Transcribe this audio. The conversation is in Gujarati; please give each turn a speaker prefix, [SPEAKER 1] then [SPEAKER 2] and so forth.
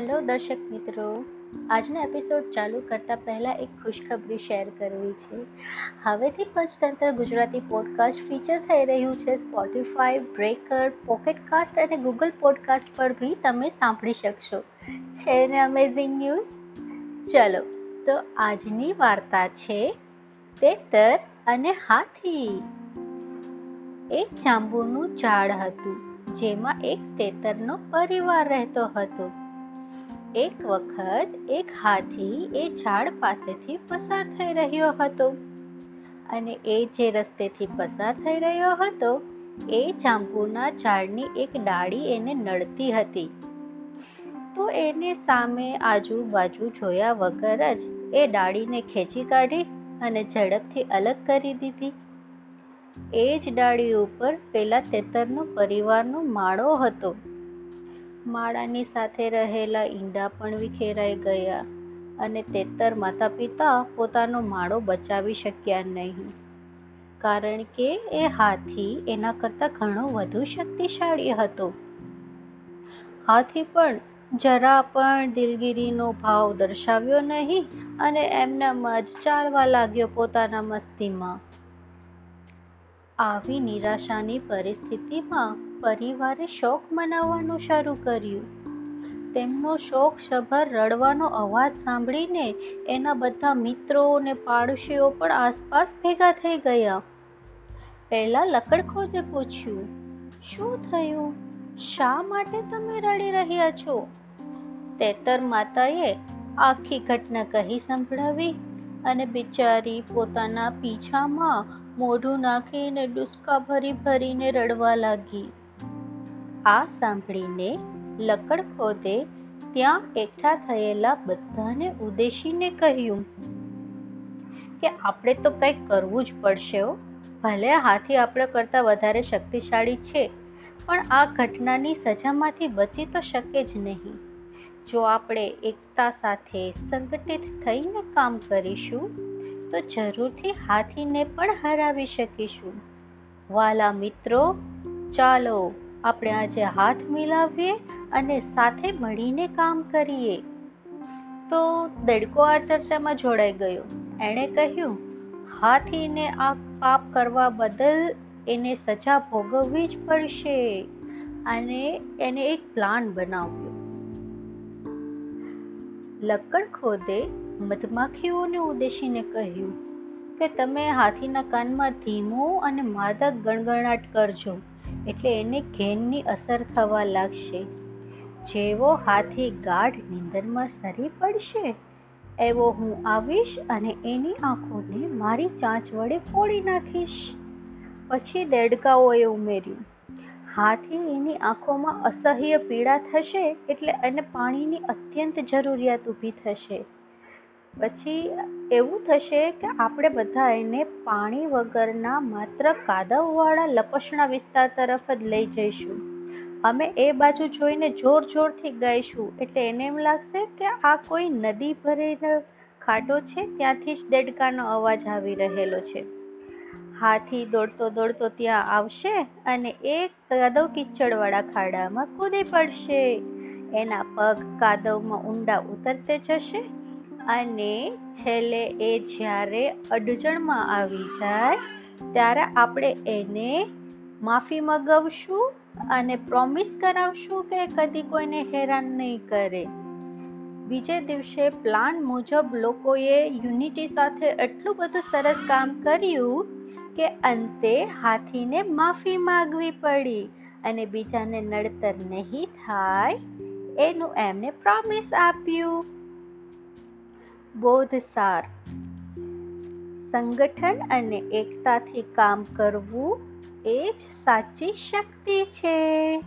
[SPEAKER 1] હેલો દર્શક મિત્રો. આજના એપિસોડ ચાલુ કરતાં પહેલાં એક ખુશખબરી શેર કરવી છે. હવેથી પંચતંત્ર ગુજરાતી પોડકાસ્ટ ફીચર થઈ રહ્યું છે. સ્પોટીફાઈ બ્રેકર પોકેટકાસ્ટ અને ગૂગલ પોડકાસ્ટ પર બી તમે સાંભળી શકશો. છે ને અમેઝિંગ ન્યૂઝ ચલો, તો આજની વાર્તા છે, તેતર અને હાથી. એક જાંબુનું ઝાડ હતું, જેમાં એક તેતરનો પરિવાર રહેતો હતો. એક વખત એક હાથી એ ઝાડ પાસેથી પસાર થઈ રહ્યો હતો. અને એ જે રસ્તેથી પસાર થઈ રહ્યો હતો, એ જાંબુના ઝાડની એક ડાળી એને નડતી હતી. તો એને સામે આજુબાજુ જોયા વગર જ એ ડાળીને ખેંચી કાઢી અને ઝડપથી અલગ કરી દીધી. એ જ ડાળી ઉપર પેલા તેતરનો પરિવારનો માળો હતો. માળાની સાથે રહેલા ઈંડા પણ વિખેરાઈ ગયા અને તેતર માતા પિતા પોતાનો માળો બચાવી શક્યા નહીં. કારણ કે એ હાથી એના કરતાં ઘણો વધુ શક્તિશાળી હતો. હાથી પણ જરા પણ દિલગીરીનો ભાવ દર્શાવ્યો નહીં અને એમનામાં જ ચાલવા લાગ્યો પોતાના મસ્તીમાં. આવી નિરાશાની પરિસ્થિતિમાં પરિવારે શોક મનાવવાનું શરૂ કર્યું. તેમનો શોક સભર રડવાનો અવાજ સાંભળીને એના બધા મિત્રો અને પાડોશીઓ પણ આસપાસ ભેગા થઈ ગયા. પહેલા લકડખોદે પૂછ્યું, શું થયું? શા માટે તમે રડી રહ્યા છો? તેતર માતાએ આખી ઘટના કહી સંભળાવી અને બિચારી પોતાના પીછામાં મોઢું નાખીને ડુસકા ભરી ભરીને રડવા લાગી. આ સાંભળીને લકડ ખોદે ત્યાં એકઠા થયેલા બધાને ઉદ્દેશીને કહ્યું, કે આપણે તો કંઈક કરવું જ પડશે ભલે હાથી આપણે કરતાં વધારે શક્તિશાળી છે, પણ આ ઘટનાની સજામાંથી બચી તો શકે જ નહીં. જો આપણે એકતા સાથે સંગઠિત થઈને કામ કરીશું, તો જરૂરથી હાથીને પણ હરાવી શકીશું. વાલા મિત્રો, ચાલો આપણે આજે હાથ મિલાવીએ અને સાથે મળીને કામ કરીએ. તો દેડકો આ ચર્ચામાં જોડાઈ ગયો. એણે કહ્યું, હાથીને આ પાપ કરવા બદલ એને સજા ભોગવવી જ પડશે. અને એને એક પ્લાન બનાવ્યો. લક્કડ ખોદે મધમાખીઓને ઉદ્દેશીને કહ્યું કે તમે હાથીના કાનમાં ધીમો અને માદક ગણગણાટ કરજો, એટલે એને ઘેનની અસર થવા લાગશે. જેવો હાથી ગાઢ નીંદરમાં સરી પડશે, એવો હું આવીશ અને એની આંખોને મારી ચાંચ વડે ફોડી નાખીશ. પછી દેડકાઓએ ઉમેર્યું, હાથી એની આંખોમાં અસહ્ય પીડા થશે એટલે એને પાણીની અત્યંત જરૂરિયાત ઊભી થશે. પછી એવું થશે કે આપણે બધા એને પાણી વગરના માત્ર કાદવવાળા લપસણા વિસ્તાર તરફ જ લઈ જઈશું. અમે એ બાજુ જોઈને જોર જોરથી ગાઈશું, એટલે એને એમ લાગશે કે આ કોઈ નદી ભરેલો ખાડો છે, ત્યાંથી જ દેડકાનો અવાજ આવી રહેલો છે. હાથી દોડતો દોડતો ત્યાં આવશે અને એક કાદવ કિચડવાળા ખાડામાં કૂદી પડશે. એના પગ કાદવમાં ઊંડા ઉતરતે જશે અને છેલ્લે એ જ્યારે અડચણમાં આવી જાય, ત્યારે આપણે એને માફી મગાવશું અને પ્રોમિસ કરાવશું કે કદી કોઈને હેરાન નહીં કરે. બીજે દિવસે પ્લાન મુજબ લોકોએ યુનિટી સાથે એટલું બધું સરસ કામ કર્યું કે અંતે હાથીને માફી માગવી પડી અને બીજાને નડતર નહીં થાય, એનું એમને પ્રોમિસ આપ્યું. બોધસાર. સંગઠન અને એકતાથી કામ કરવું એ જ સાચી શક્તિ છે.